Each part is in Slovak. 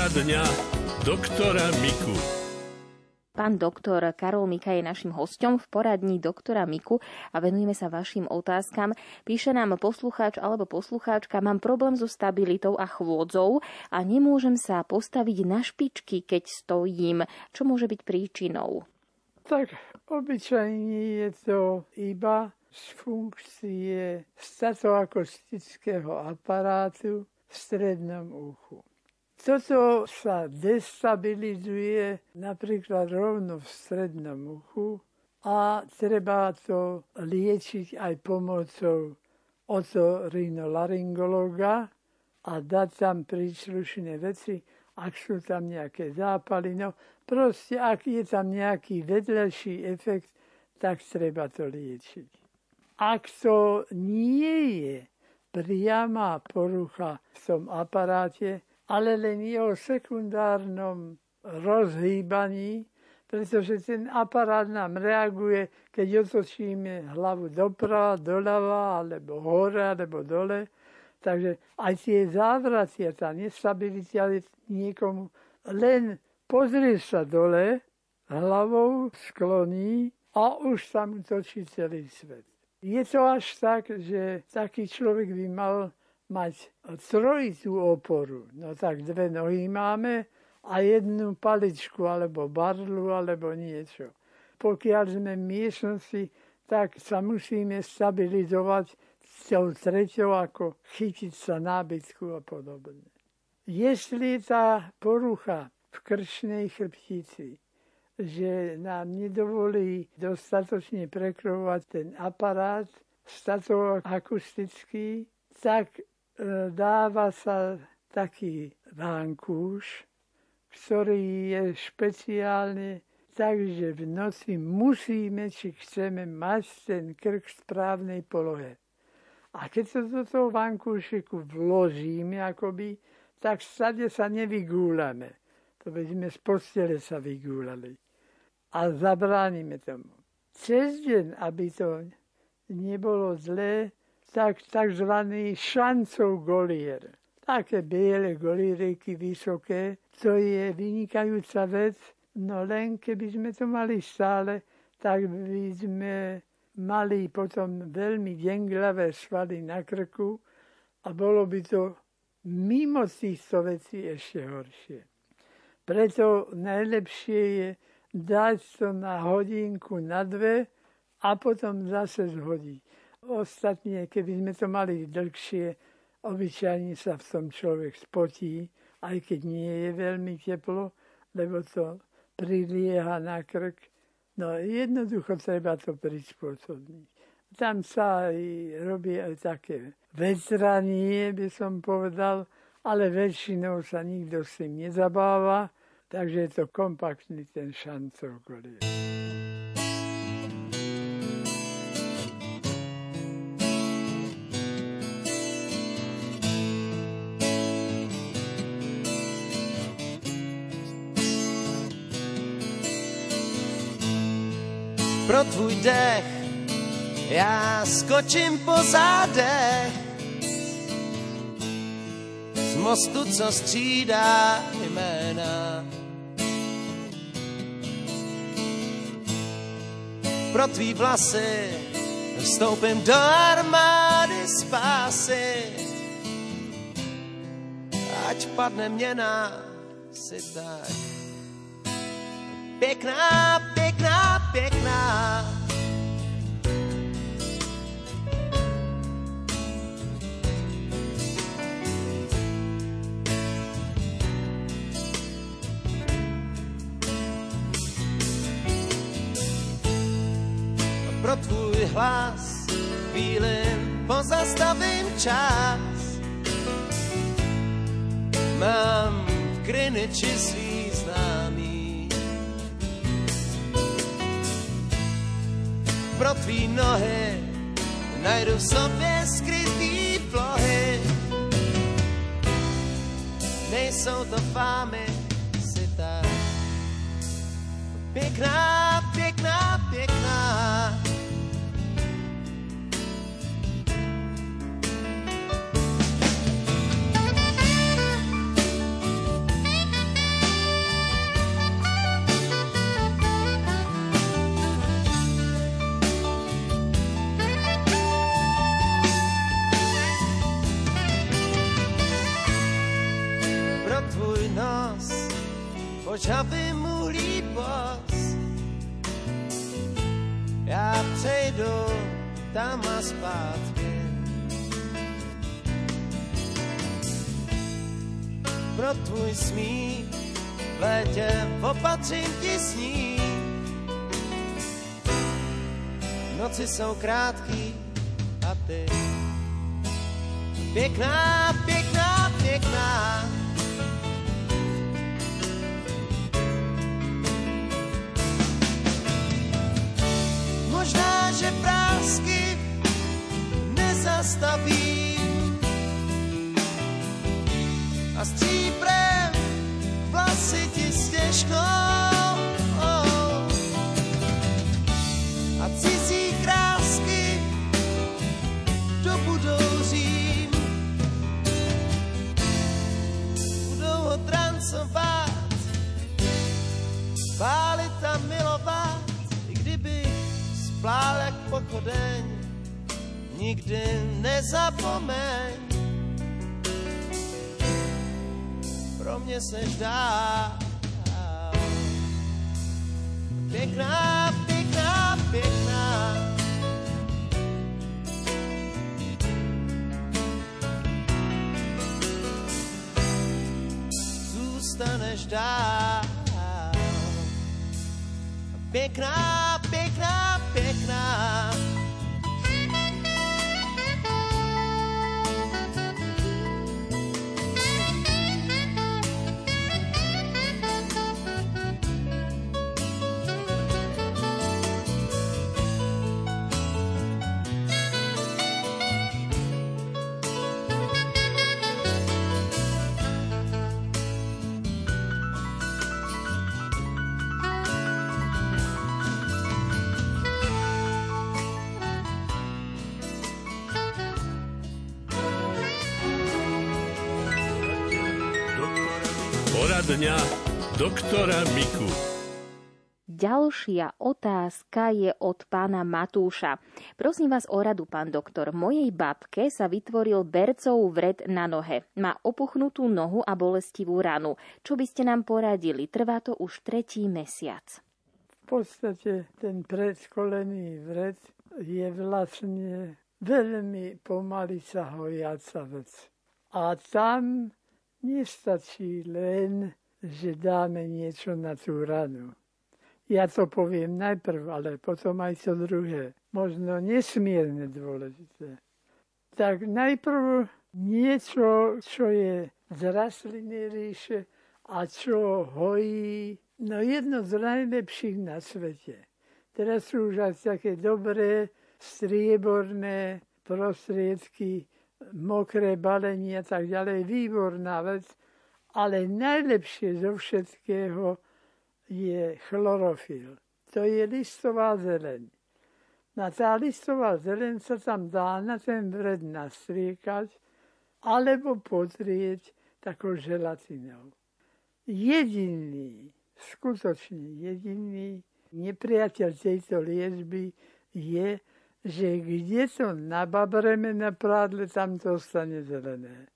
Poradňa doktora Miku. Pán doktor Karol Mika je našim hostom v poradní doktora Miku a venujeme sa vašim otázkam. Píše nám poslucháč alebo poslucháčka, mám problém so stabilitou a chôdzou a nemôžem sa postaviť na špičky, keď stojím. Čo môže byť príčinou? Tak obyčajne je to iba z funkcie statoakustického aparátu v strednom uchu. Toto sa destabilizuje napríklad rovno v strednom uchu a treba to liečiť aj pomocou otorinolaryngologa a dať tam príslušné veci, ak sú tam nejaké zápaly. No proste, ak je tam nejaký vedľajší efekt, tak treba to liečiť. Ak to nie je priama porucha v tom aparáte, ale len jeho sekundárnom rozhýbaní, pretože ten aparát nám reaguje, keď otočíme hlavu doprava, doľava, alebo hore, alebo dole. Takže aj tie závraty a tá nestabilita niekomu len pozrie sa dole, hlavou skloní a už sa mu točí celý svet. Je to až tak, že taký človek by mal mať trojitú oporu. No tak dve nohy máme a jednu paličku alebo barlu alebo niečo. Pokiaľ sme v miestnosti, tak sa musíme stabilizovať s tou treťou, ako chytiť sa nábytku a podobne. Jestli tá porucha v krčnej chrbtici, že nám nedovolí dostatočne prekrovať ten aparát statoakustický, tak dáva sa taký vankúš, ktorý je špeciálne takže v noci musíme, či chceme mať ten krk v správnej polohe. A keď sa do toho vankúšiku vložíme, akoby, tak stade sa nevygúľame. To by sme z postele sa vygúľali. A zabránime tomu. Cez deň, aby to nebolo zlé, tak tzv. šancov golier. Také biele golíreky vysoké, to je vynikajúca vec, no len keby sme to mali stále, tak by sme mali potom veľmi denglavé svaly na krku a bolo by to mimo týchto vecí ešte horšie. Preto najlepšie je dať to na hodinku, na dve a potom zase zhodiť. Ostatne, keby sme to mali dlhšie, obyčajne sa v tom človek spotí, aj keď nie je veľmi teplo, lebo to prilieha na krk. No jednoducho treba to prispôsobiť. Tam sa aj robí aj také vetranie, by som povedal, ale väčšinou sa nikto s tým nezabáva, takže je to kompaktný ten šancov kolies. Pro tvůj dech. Já skočím po zádech z mostu, co střídá jména. Pro tvý vlasy vstoupím do armády spásy. Ať padne měna si tak pěkná, pěkná, pěkná. pro tvůj hlas chvílim pozastavím čas. Mám v Greenwichi svý pro tvý nohy najdu v sobě skrytý plohy. Nejsou to fámy, si tak pěkná, ti sní. Noci jsou krátký a ty pěkná, pěkná, pěkná. Možná, že prásky nezastavím a stříbrem vlasy ti stěžkou pálit a milovat, i kdyby splál jak pochodeň, nikdy nezapomeň. Pro mě seš dál. Pěkná, pěkná, pěkná. Zůstaneš dál. Pěkná, pěkná, pěkná. Poradňa doktora Miku. Ďalšia otázka je od pána Matúša. Prosím vás o radu, pán doktor. Mojej babke sa vytvoril bercov vred na nohe. Má opuchnutú nohu a bolestivú ranu. Čo by ste nám poradili? Trvá to už tretí mesiac. V podstate ten predskolený vred je vlastne veľmi pomaly sa hojaca vec. A tam nestačí len, že dáme niečo na tú ranu. Ja to poviem najprv, ale potom aj to druhé. Možno nesmierne dôležité. Tak najprv niečo, čo je z rastliny ríše a čo hojí, no jedno z najlepších na svete. Teraz sú už aj také dobré strieborné prostriedky, mokré balenie a tak ďalej. Výborná vec, ale najlepšie zo všetkého je chlorofil. To je listová zeleň. Na tá listová zeleň sa tam dá na ten vred nastriekať alebo potrieť takou želatinou. Jediný, skutočne jediný nepriateľ tejto liečby je, že kde to nababreme na prádle, tam to ostane zelené.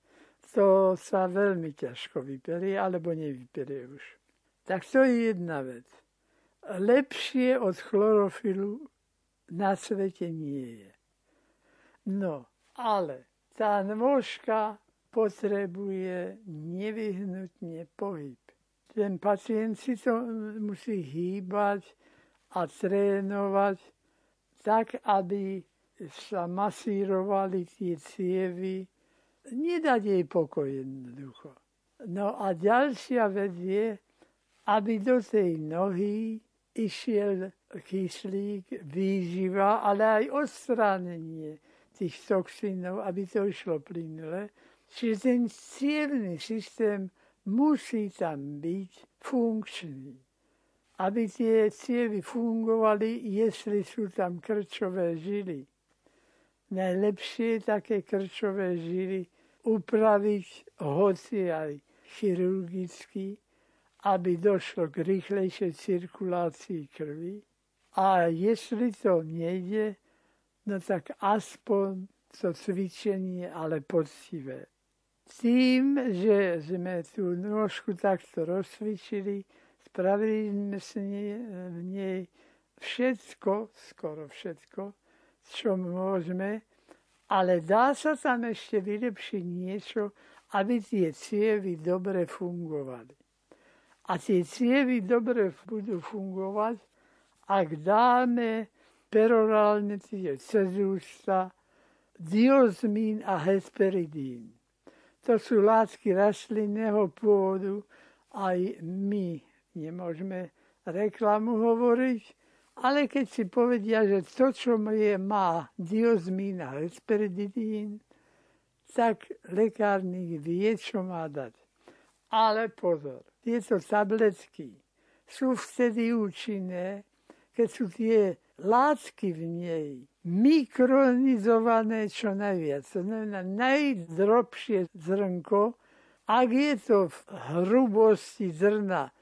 To sa veľmi ťažko vyperie, alebo nevyperie už. Tak to je jedna vec. Lepšie od chlorofilu na svete nie je. No, ale tá nôžka potrebuje nevyhnutne pohyb. Ten pacient si to musí hýbať a trénovať tak, aby sa masírovali tie cievy. Nedať jej pokoj jednoducho. No a ďalšia vec je, aby do tej nohy išiel kyslík, výživa, ale aj odstránenie tých toxínov, aby to išlo plynule. Čiže ten cievný systém musí tam byť funkčný. Aby tie cievy fungovali, jestli sú tam krčové žily. Najlepšie je také krčové žily upraviť hoci aj chirurgicky, aby došlo k rýchlejšej cirkulácii krvi. A jestli to nejde, no tak aspoň to cvičenie, ale poctivé. Tým, že sme tú nôžku takto rozcvičili, Spravili sme s nej, v nej všetko, skoro všetko, čo môžeme, ale dá sa tam ešte vylepšiť niečo, aby tie cievy dobre fungovali. A tie cievy dobre budú fungovať, ak dáme perorálne tie cez ústa diozmín a hesperidín. To sú látky rastlinného pôvodu, aj my nemôžeme reklamu hovoriť, ale keď si povedia, že to, čo je, má diozmín a hesperidín, tak lekárnik vie, čo má dať. Ale pozor, tieto tabletky sú vtedy účinné, keď sú tie látky v nej mikronizované čo najviac. To znamená najdrobšie zrnko, ak je to v hrubosti zrna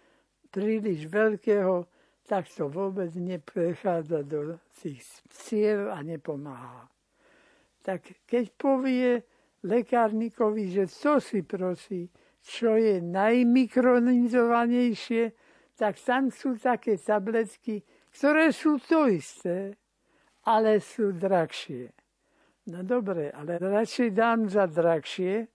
príliš veľkého, tak to vôbec neprechádza do tých ciev a nepomáha. Tak keď povie lekárnikovi, že to si prosí, čo je najmikronizovanejšie, tak tam sú také tabletky, ktoré sú to isté, ale sú drahšie. No dobre, ale radšej dám za drahšie,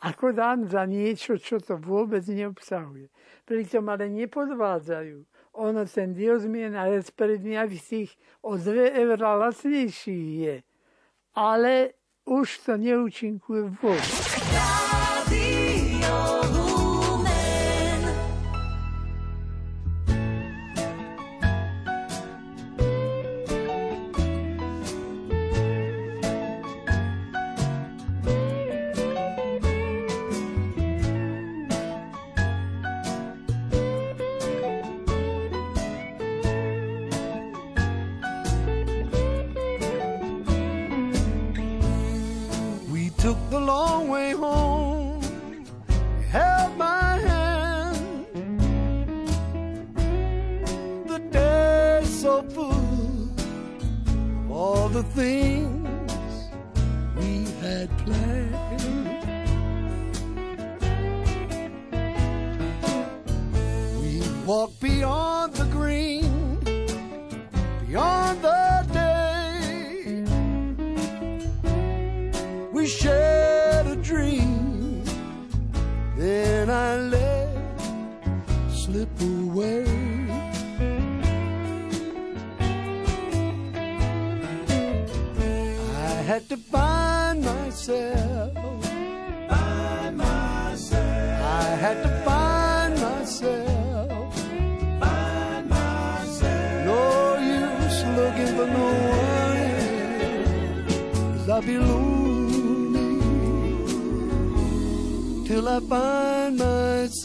ako dám za niečo, čo to vôbec neobsahuje. Pritom ale nepodvádzajú. Ono ten diozmien a tých o 2 eurá lacnejší je. Ale už to neúčinkuje vôbec. Then I let slip away. I had to find myself. Find myself. I had to find myself. Find myself. No use looking for no one else. Cause I'll be losing. till I find myself.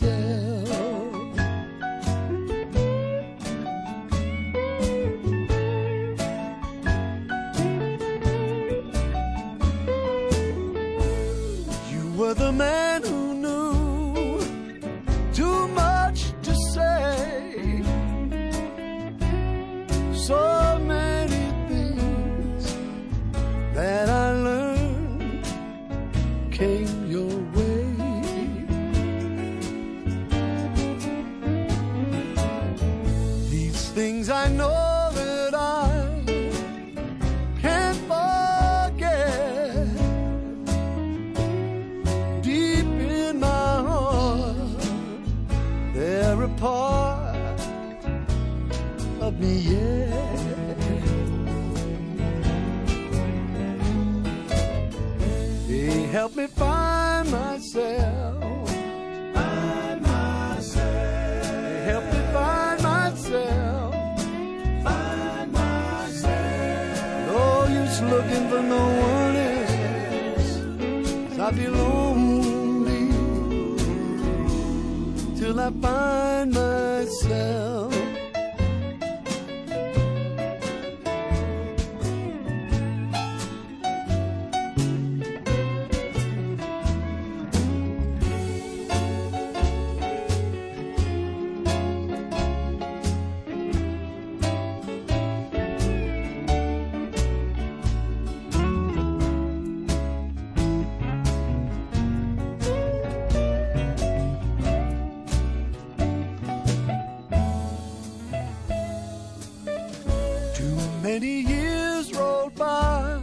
Many years rolled by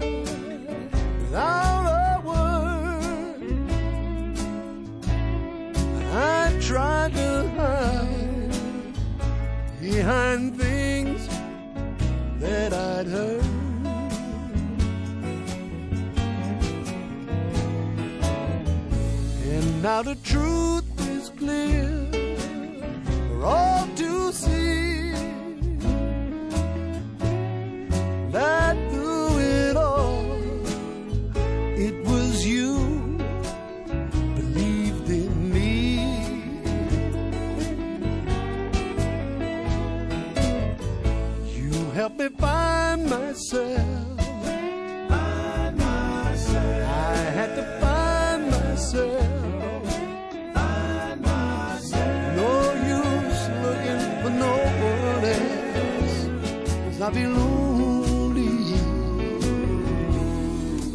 without a word. I tried to hide behind things that I'd heard. And now the truth is clear. Be lonely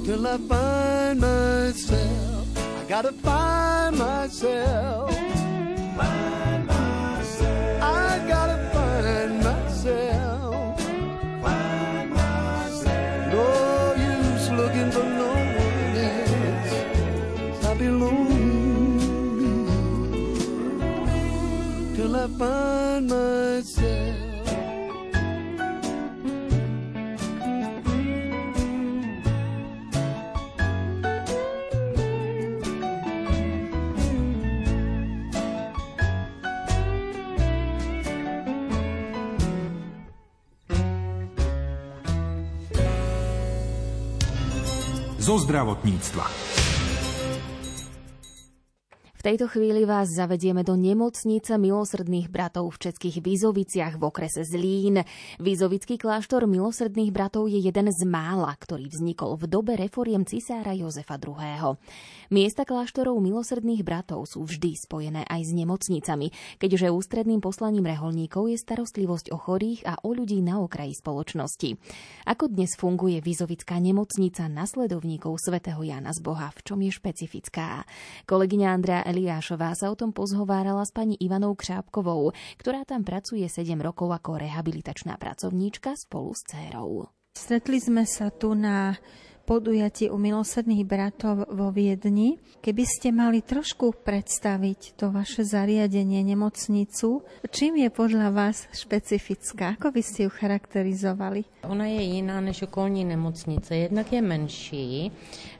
till I find myself. I gotta find myself. Find myself. I gotta find myself. Find myself. No use looking for no one else. I'll be lonely till I find myself. Zdravotníctva. Tejto chvíli vás zavedieme do nemocnice milosrdných bratov v českých Vízoviciach v okrese Zlín. Vízovický kláštor milosrdných bratov je jeden z mála, ktorý vznikol v dobe reforiem cisára Jozefa II. Miesta kláštorov milosrdných bratov sú vždy spojené aj s nemocnicami, keďže ústredným poslaním reholníkov je starostlivosť o chorých a o ľudí na okraji spoločnosti. Ako dnes funguje Vizovická nemocnica nasledovníkov svätého Jana z Boha, v čom je špecifická? Kolegyňa Andrea Eliášová sa o tom pozhovárala s pani Ivanou Křápkovou, ktorá tam pracuje 7 rokov ako rehabilitačná pracovníčka spolu s dcérou. Stretli sme sa tu na podujatí u milosrdných bratov vo Viedni. Keby ste mali trošku predstaviť to vaše zariadenie, nemocnicu, čím je podľa vás špecifická? Ako by ste ju charakterizovali? Ona je jiná než okolní nemocnice. Jednak je menší.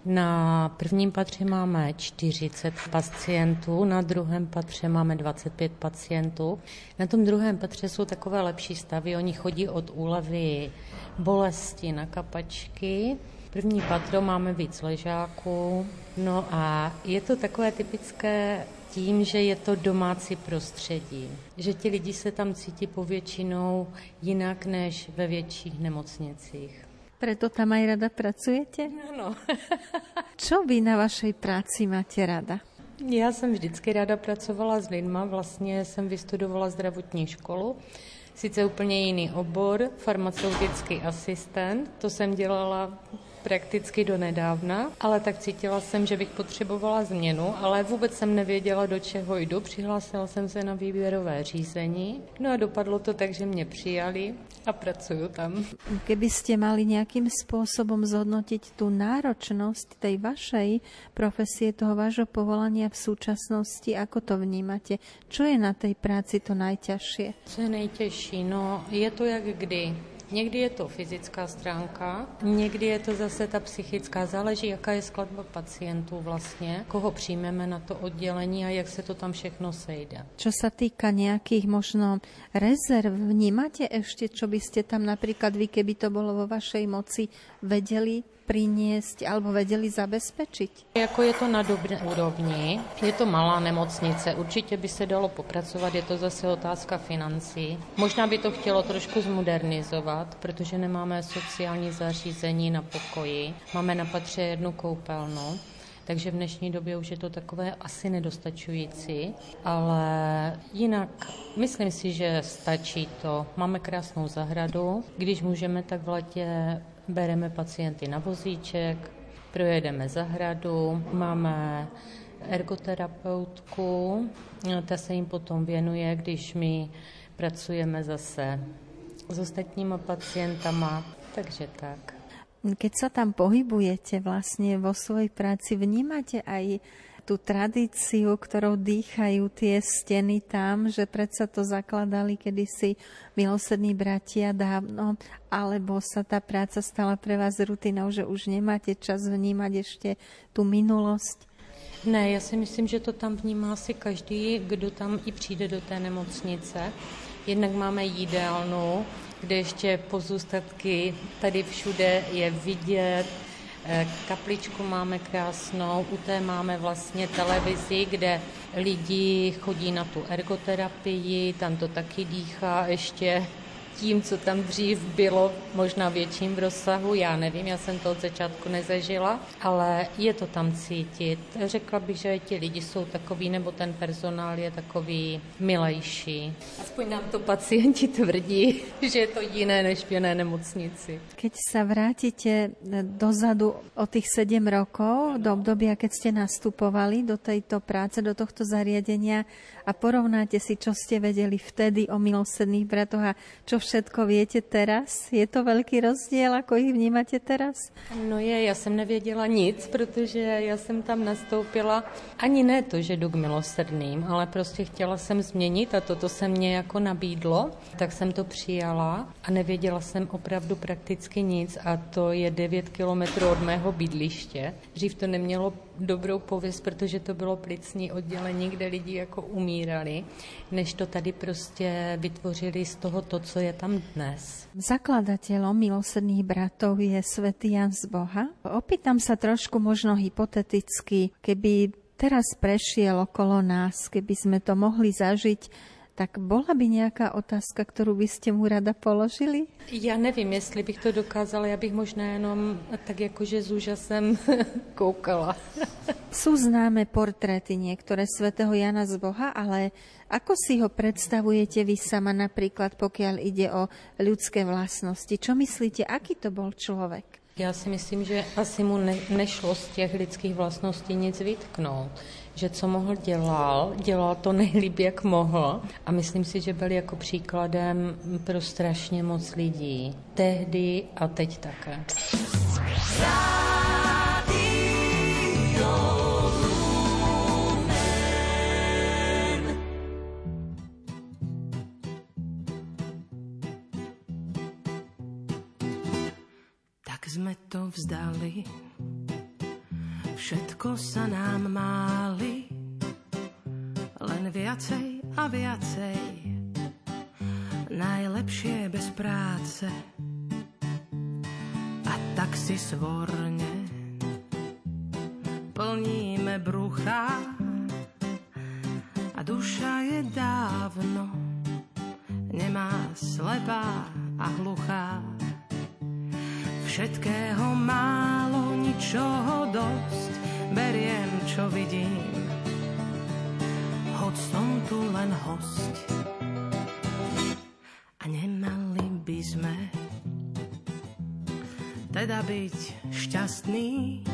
Na prvním patře máme 40 pacientů, na druhém patře máme 25 pacientů. Na tom druhém patře jsou takové lepší stavy. Oni chodí od úlevy bolesti na kapačky. První patro máme víc ležáků. No a je to takové typické tím, že je to domácí prostředí. Že ti lidi se tam cítí povětšinou jinak než ve větších nemocnicích. Preto tam aj rada pracujete? Ano. Čo vy na vašej práci máte rada? Já jsem vždycky ráda pracovala s lidma, vlastně jsem vystudovala zdravotní školu, sice úplně jiný obor, farmaceutický asistent, to jsem dělala prakticky do nedávna, ale tak cítila jsem, že bych potřebovala změnu, ale vůbec jsem nevěděla, do čeho jdu. Přihlásila jsem se na výběrové řízení, no a dopadlo to tak, že mě přijali a pracuju tam. Keby ste mali nejakým spôsobom zhodnotiť tú náročnosť tej vašej profesie, toho vášho povolania v súčasnosti, ako to vnímate? Čo je na tej práci to najťažšie? Co je nejtěžší? No, je to jak kdy. Někdy je to fyzická stránka, někdy je to zase ta psychická. Záleží, jaká je skladba pacientů vlastně, koho přijmeme na to oddělení a jak se to tam všechno sejde. Čo sa týka nejakých možno rezerv, vnímate ešte, čo by ste tam napríklad vy, keby to bolo vo vašej moci, vedeli priniesť alebo vedeli zabezpečiť? Jako je to na dobré úrovni, je to malá nemocnice, určitě by se dalo pokračovat, je to zase otázka financí. Možná by to chtělo trošku zmodernizovat, protože nemáme sociální zařízení na pokoji, máme na patře jednu koupelnu, takže v dnešní době už je to takové asi nedostačující, ale jinak myslím si, že stačí to. Máme krásnou zahradu, když můžeme, tak v letě bereme pacienty na vozíček, projedeme zahradu, máme ergoterapeutku, ta se jim potom věnuje, když my pracujeme zase s ostatníma pacientama, takže tak. Keď sa tam pohybujete vlastne vo svojej práci, vnímate aj tú tradíciu, ktorou dýchajú tie steny tam, že predsa to zakladali kedysi milosední bratia dávno, alebo sa tá práca stala pre vás rutinou, že už nemáte čas vnímať ešte tú minulosť? Ne, já si myslím, že to tam vnímá si každý, kdo tam i přijde do té nemocnice. Jednak máme jídelnu, kde ještě pozůstatky tady všude je vidět, Eh, kapličku máme krásnou, u té máme vlastně televizi, kde lidi chodí na tu ergoterapii, tam to taky dýchá ještě tím, co tam dřív bylo, možná větším v rozsahu, já nevím, já jsem to od začátku nezažila, ale je to tam cítit. Řekla bych, že ti lidi jsou takový, nebo ten personál je takový milejší. Aspoň nám to pacienti tvrdí, že je to jiné než v jiné nemocnici. Keď sa vrátite dozadu o tých 7 rokov, do obdobia, keď ste nastupovali do tejto práce, do tohto zariadenia a porovnáte si, čo ste vedeli vtedy o milosrdných bratoch a čo všetko viete teraz? Je to velký rozdíl, ako ich vnímáte teraz? No je, já jsem nevěděla nic, protože já jsem tam nastoupila ani ne to, že jdu k milosrdným, ale prostě chtěla jsem změnit a toto se mě jako nabídlo, tak jsem to přijala a nevěděla jsem opravdu prakticky nic a to je 9 kilometrů od mého bydliště. Dřív to nemělo dobrou pověst, protože to bylo plicní oddělení, kde lidi jako umírali, než to tady prostě vytvořili z toho to, co je tam dnes. Zakladateľom milosrdných bratov je svätý Jan z Boha. Opýtam sa trošku možno hypoteticky, keby teraz prešiel okolo nás, keby sme to mohli zažiť, tak bola by nějaká otázka, kterou byste mu rada položili? Já nevím, jestli bych to dokázala, já bych možná jenom tak jakože s úžasem koukala. Sú známe portréty niektoré svätého Jana z Boha, ale ako si ho predstavujete vy sama napríklad, pokiaľ ide o ľudské vlastnosti? Čo myslíte, aký to bol človek? Já si myslím, že asi mu ne, nešlo z těch lidských vlastností nic vytknout že co mohl dělal, dělal to nejlíp, jak mohl a myslím si, že byl jako příkladem pro strašně moc lidí. Tehdy a teď také. Tak sme to vzdali Všetko sa nám máli, len viacej a viacej, najlepšie bez práce. A tak si svorne plníme brucha. A duša je dávno nemá slepá a hluchá Všetkého málo, ničoho dosť, beriem, čo vidím. Hoď som tu len host. A nemali by sme teda byť šťastný,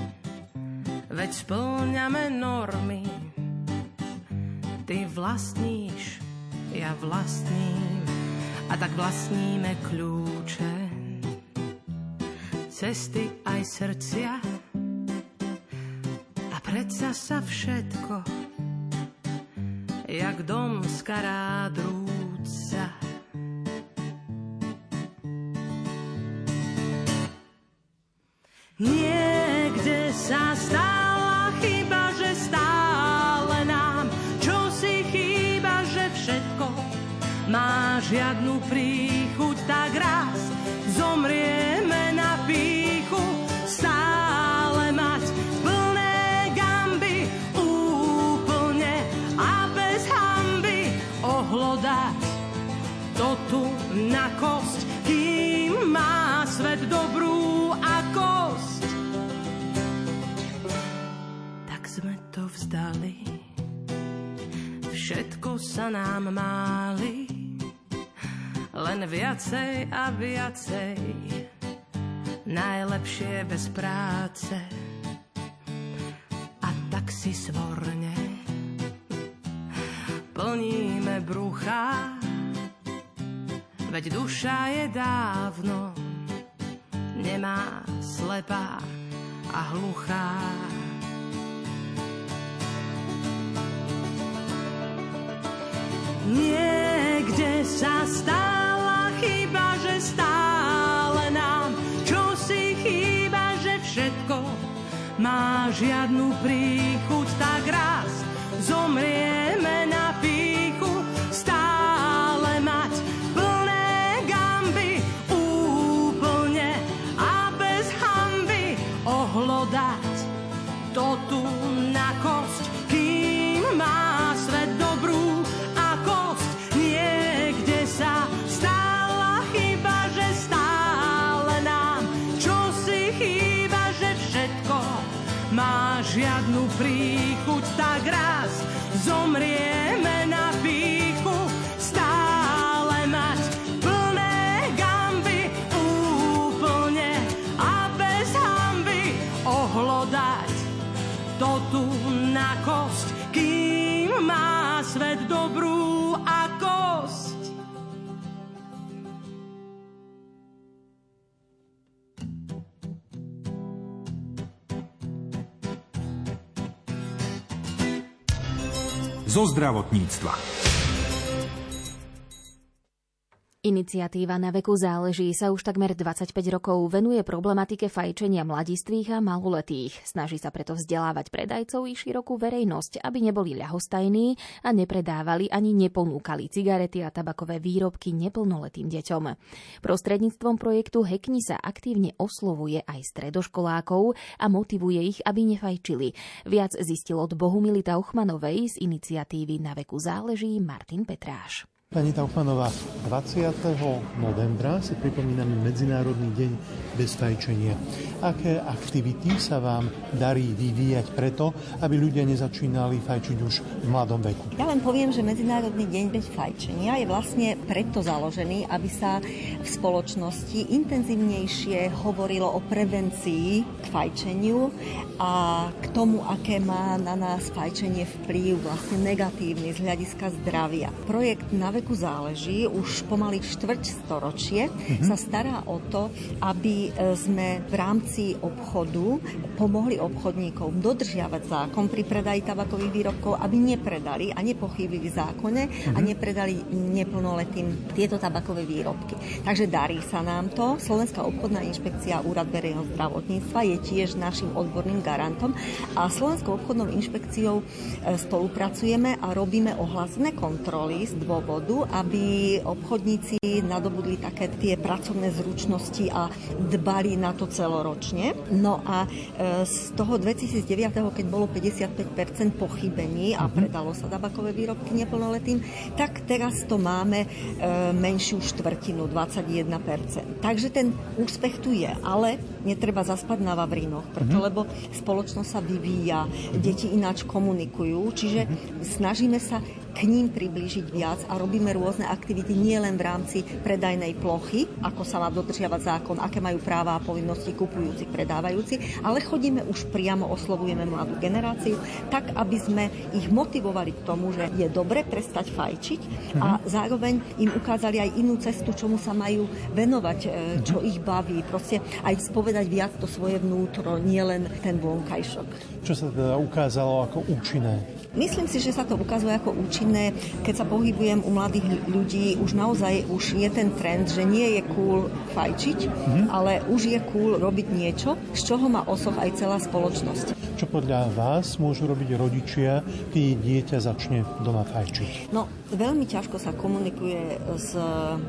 veď splňame normy. Ty vlastníš, ja vlastním, a tak vlastníme kľúče cesty aj srdcia a predsa sa všetko jak dom z karádrúca. Niekde sa stála chyba, že stále nám čo si chýba, že všetko má žiadnu príchuť, tak raz zomrieme svet dobrú a kosť. Tak sme to vzdali, všetko sa nám máli, len viacej a viacej, najlepšie bez práce. A tak si svorne plníme brucha, veď duša je dávno nemá slepá a hluchá. Niekde sa stála chyba, že stále nám čo si chýba, že všetko má žiadnu príchuť, tak raz zomrieme Zo zdravotníctva. Iniciatíva na veku záleží sa už takmer 25 rokov venuje problematike fajčenia mladistvých a maloletých. Snaží sa preto vzdelávať predajcov i širokú verejnosť, aby neboli ľahostajní a nepredávali ani neponúkali cigarety a tabakové výrobky neplnoletým deťom. Prostredníctvom projektu Hekni sa aktívne oslovuje aj stredoškolákov a motivuje ich, aby nefajčili. Viac zistil od Bohumily Tauchmanovej z iniciatívy Na veku záleží Martin Petráš. Pani Taufanová, 20. novembra si pripomíname Medzinárodný deň bez fajčenia. Aké aktivity sa vám darí vyvíjať preto, aby ľudia nezačínali fajčiť už v mladom veku? Ja len poviem, že Medzinárodný deň bez fajčenia je vlastne preto založený, aby sa v spoločnosti intenzívnejšie hovorilo o prevencii k fajčeniu a k tomu, aké má na nás fajčenie vplyv vlastne negatívny z hľadiska zdravia. Projekt na veku záleží, už pomaly štvrť storočie mm-hmm. sa stará o to, aby sme v rámci obchodu pomohli obchodníkom dodržiavať zákon pri predaji tabakových výrobkov, aby nepredali a nepochybili zákone mm-hmm. a nepredali neplnoletým tieto tabakové výrobky. Takže darí sa nám to. Slovenská obchodná inšpekcia Úrad verejného zdravotníctva je tiež našim odborným garantom a Slovenskou obchodnou inšpekciou spolupracujeme a robíme ohlasné kontroly z dôvodu, dôvodu, aby obchodníci nadobudli také tie pracovné zručnosti a dbali na to celoročne. No a e, z toho 2009, keď bolo 55% pochybení a predalo sa tabakové výrobky neplnoletým, tak teraz to máme e, menšiu štvrtinu, 21%. Takže ten úspech tu je, ale netreba zaspať na Vavrinoch, preto, mm-hmm. lebo spoločnosť sa vyvíja, deti ináč komunikujú, čiže snažíme sa k ním priblížiť viac a robíme rôzne aktivity nielen v rámci predajnej plochy, ako sa má dodržiavať zákon, aké majú práva a povinnosti kupujúci, predávajúci, ale chodíme už priamo, oslovujeme mladú generáciu, tak aby sme ich motivovali k tomu, že je dobre prestať fajčiť a zároveň im ukázali aj inú cestu, čomu sa majú venovať, e, čo ich baví, proste aj spovedať viac to svoje vnútro, nielen ten vonkajšok. Čo sa teda ukázalo ako účinné? Myslím si, že sa to ukazuje ako účinné, keď sa pohybujem u mladých ľudí, už naozaj už je ten trend, že nie je cool fajčiť, mm-hmm. ale už je cool robiť niečo, z čoho má osoch aj celá spoločnosť. Čo podľa vás môžu robiť rodičia, keď dieťa začne doma fajčiť? No, veľmi ťažko sa komunikuje s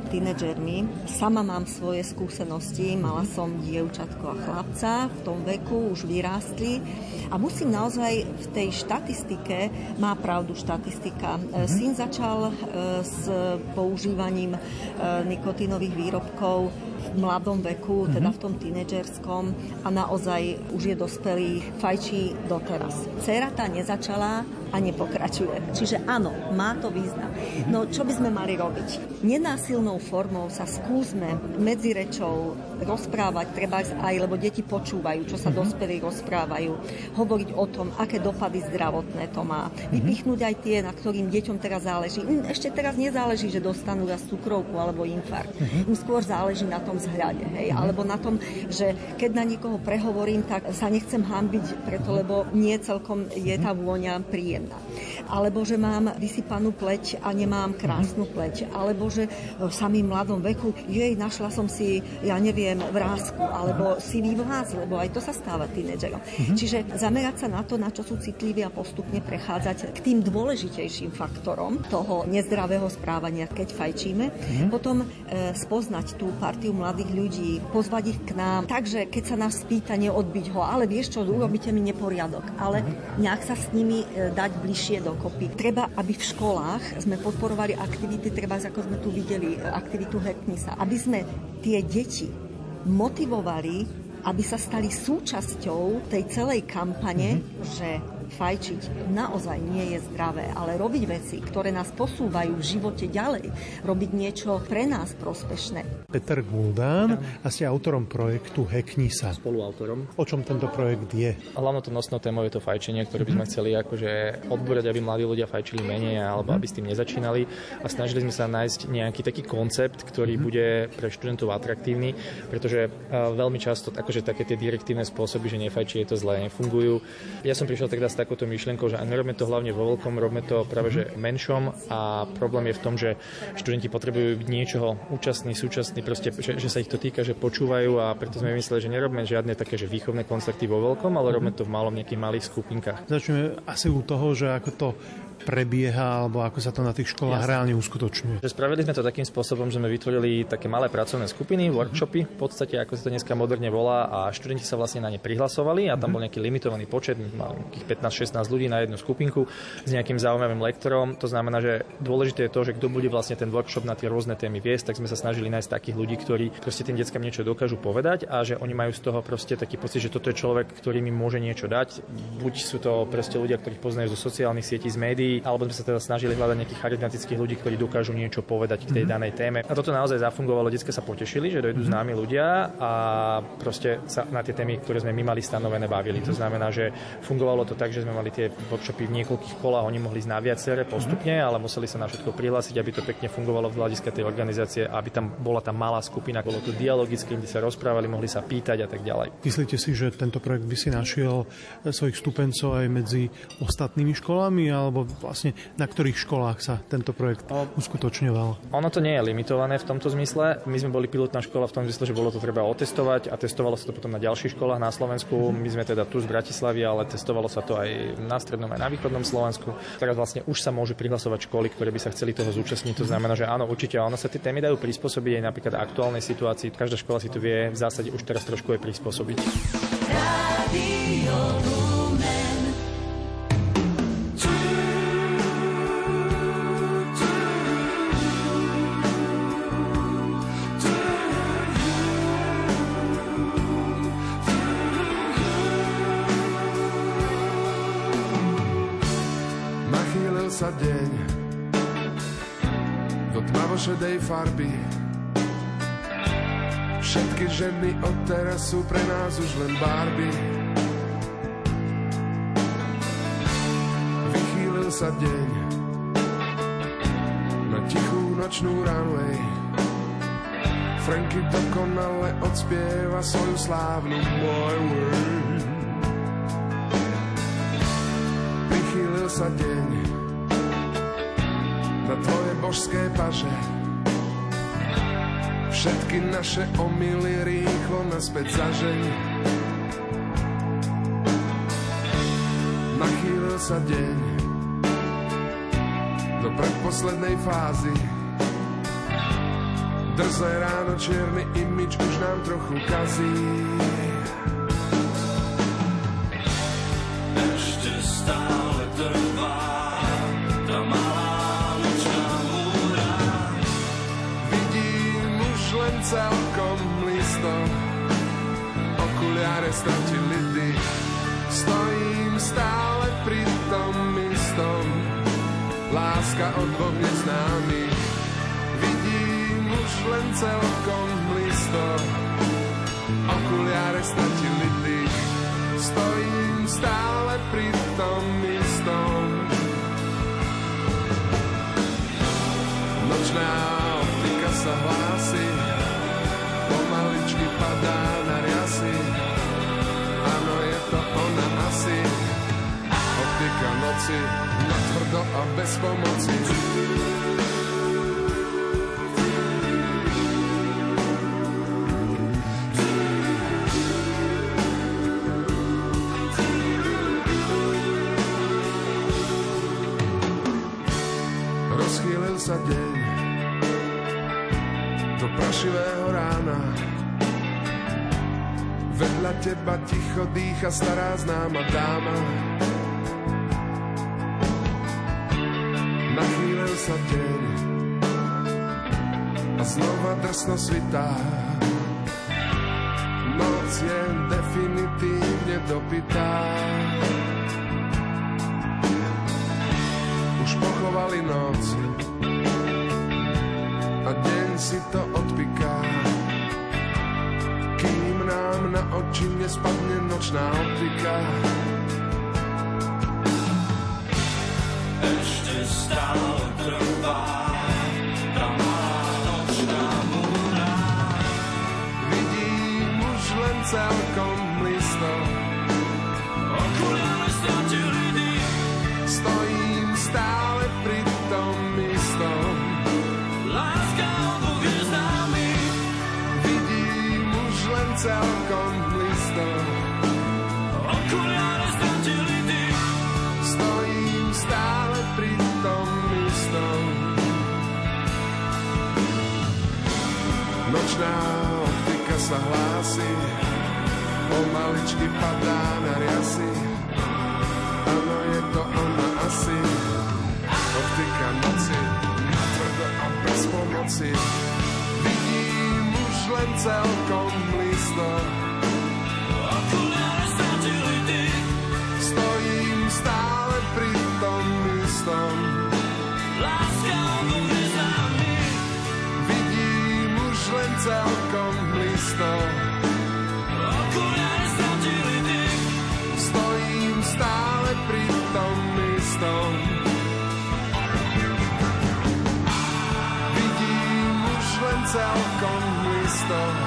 tínedžermi. Sama mám svoje skúsenosti, mala som dievčatko a chlapca v tom veku, už vyrástli a musím naozaj v tej štatistike má pravdu štatistika. Mm-hmm. Syn začal e, s používaním e, nikotínových výrobkov v mladom veku, teda v tom tínedžerskom a naozaj už je dospelý, fajčí doteraz. Cera tá nezačala a nepokračuje. Čiže áno, má to význam. No čo by sme mali robiť? Nenásilnou formou sa skúsme medzi rečou rozprávať, treba aj, lebo deti počúvajú, čo sa dospelí rozprávajú, hovoriť o tom, aké dopady zdravotné to má. Vypichnúť aj tie, na ktorým deťom teraz záleží. Ešte teraz nezáleží, že dostanú raz cukrovku alebo infarkt. Im skôr záleží na tom, tom zhrade, hej, alebo na tom, že keď na niekoho prehovorím, tak sa nechcem hambiť preto, lebo nie celkom je tá vôňa príjemná. Alebo že mám vysypanú pleť a nemám krásnu pleť. Alebo že v samým mladom veku, jej, našla som si, ja neviem, vrázku, alebo si vlás, lebo aj to sa stáva tínedžerom. Mm-hmm. Čiže zamerať sa na to, na čo sú citliví a postupne prechádzať k tým dôležitejším faktorom toho nezdravého správania, keď fajčíme. Mm-hmm. Potom e, spoznať tú partiu mladých ľudí, pozvať ich k nám. Takže keď sa nás spýta, neodbiť ho, ale vieš čo, urobíte mi neporiadok. Ale nejak sa s nimi e, dať bližšie dokopy. Treba, aby v školách sme podporovali aktivity, treba, ako sme tu videli, aktivitu Hetnisa, aby sme tie deti motivovali aby sa stali súčasťou tej celej kampane, mm-hmm. že fajčiť naozaj nie je zdravé, ale robiť veci, ktoré nás posúvajú v živote ďalej, robiť niečo pre nás prospešné. Peter Guldán a ste autorom projektu Hekni sa. Spoluautorom. O čom tento projekt je? Hlavno to nosnou témou je to fajčenie, ktoré by sme chceli akože odbúrať, aby mladí ľudia fajčili menej alebo aby s tým nezačínali a snažili sme sa nájsť nejaký taký koncept, ktorý bude pre študentov atraktívny, pretože veľmi často akože také tie direktívne spôsoby, že nefajčí je to zlé, nefungujú. Ja som prišiel teda s takouto myšlienkou, že nerobme to hlavne vo veľkom, robme to práve že menšom. A problém je v tom, že študenti potrebujú byť niečoho účastní, súčasní, proste, že, že sa ich to týka, že počúvajú a preto sme mysleli, že nerobme žiadne také, že výchovné koncerty vo veľkom, ale robme to v malom nejakých malých skupinkách. Začneme asi u toho, že ako to prebieha, alebo ako sa to na tých školách Jasne. reálne uskutočňuje. Spravili sme to takým spôsobom, že sme vytvorili také malé pracovné skupiny, workshopy, v podstate ako sa to dneska moderne volá a študenti sa vlastne na ne prihlasovali a tam bol nejaký limitovaný počet, nejakých 15-16 ľudí na jednu skupinku s nejakým zaujímavým lektorom. To znamená, že dôležité je to, že kto bude vlastne ten workshop na tie rôzne témy viesť, tak sme sa snažili nájsť takých ľudí, ktorí proste tým deckám niečo dokážu povedať a že oni majú z toho proste taký pocit, že toto je človek, ktorý mi môže niečo dať. Buď sú to proste ľudia, ktorých poznajú zo sociálnych sietí, z médií, alebo sme sa teda snažili hľadať nejakých charizmatických ľudí, ktorí dokážu niečo povedať k tej mm-hmm. danej téme. A toto naozaj zafungovalo, detská sa potešili, že dojdú mm-hmm. známi ľudia a proste sa na tie témy, ktoré sme my mali stanovené, bavili. Mm-hmm. To znamená, že fungovalo to tak, že sme mali tie workshopy v niekoľkých kolách, oni mohli ísť na viaceré postupne, mm-hmm. ale museli sa na všetko prihlásiť, aby to pekne fungovalo v hľadiska tej organizácie, aby tam bola tá malá skupina, bolo to dialogické, kde sa rozprávali, mohli sa pýtať a tak ďalej. Myslíte si, že tento projekt by si našiel svojich stupencov aj medzi ostatnými školami, alebo vlastne na ktorých školách sa tento projekt uskutočňoval? Ono to nie je limitované v tomto zmysle. My sme boli pilotná škola v tom zmysle, že bolo to treba otestovať a testovalo sa to potom na ďalších školách na Slovensku. My sme teda tu z Bratislavy, ale testovalo sa to aj na strednom aj na východnom Slovensku. Teraz vlastne už sa môžu prihlasovať školy, ktoré by sa chceli toho zúčastniť. To znamená, že áno, určite ono sa tie témy dajú prispôsobiť aj napríklad aktuálnej situácii. Každá škola si tu vie v zásade už teraz trošku aj prispôsobiť. Radio teraz sú pre nás už len barby. Vychýlil sa deň na tichú nočnú runway. Franky dokonale odspieva svoju slávnu Boy Word. Vychýlil sa deň na tvoje božské paže. Všetky naše omily rýchlo naspäť zažeň. Nachýlil sa deň do predposlednej fázy. Drzé ráno čierny imič už nám trochu kazí. Stále pri tom istom. Láska od dvoch neznámych vidím už len celkom listom okuliare stratili dých. Stojím stále pri tom istom. Nočná optika sa hlási. Optika noci, natvrdo a bez pomoci. Rozchýlil sa deň do prašivého rána. Vedľa teba ticho dýcha stará známa dáma. Sa deň a znova drsno svitá. Noc je definitívne dopitá. Už pochovali noc Stojím stále pri tom istom. láska známy. Vidím už len celkom listo. Okuliare stratili dých, Stojím stále pri tom istom. Nočná optika sa hlási, pomaličky padá na riasy vlasy, optika noci, na a bez pomoci. Vidím už len celkom blízko. Okuláre stratili dých. Stojím stále pri tom istom. Láska umrie za mých. Vidím už len celkom blízko. celkom blízko.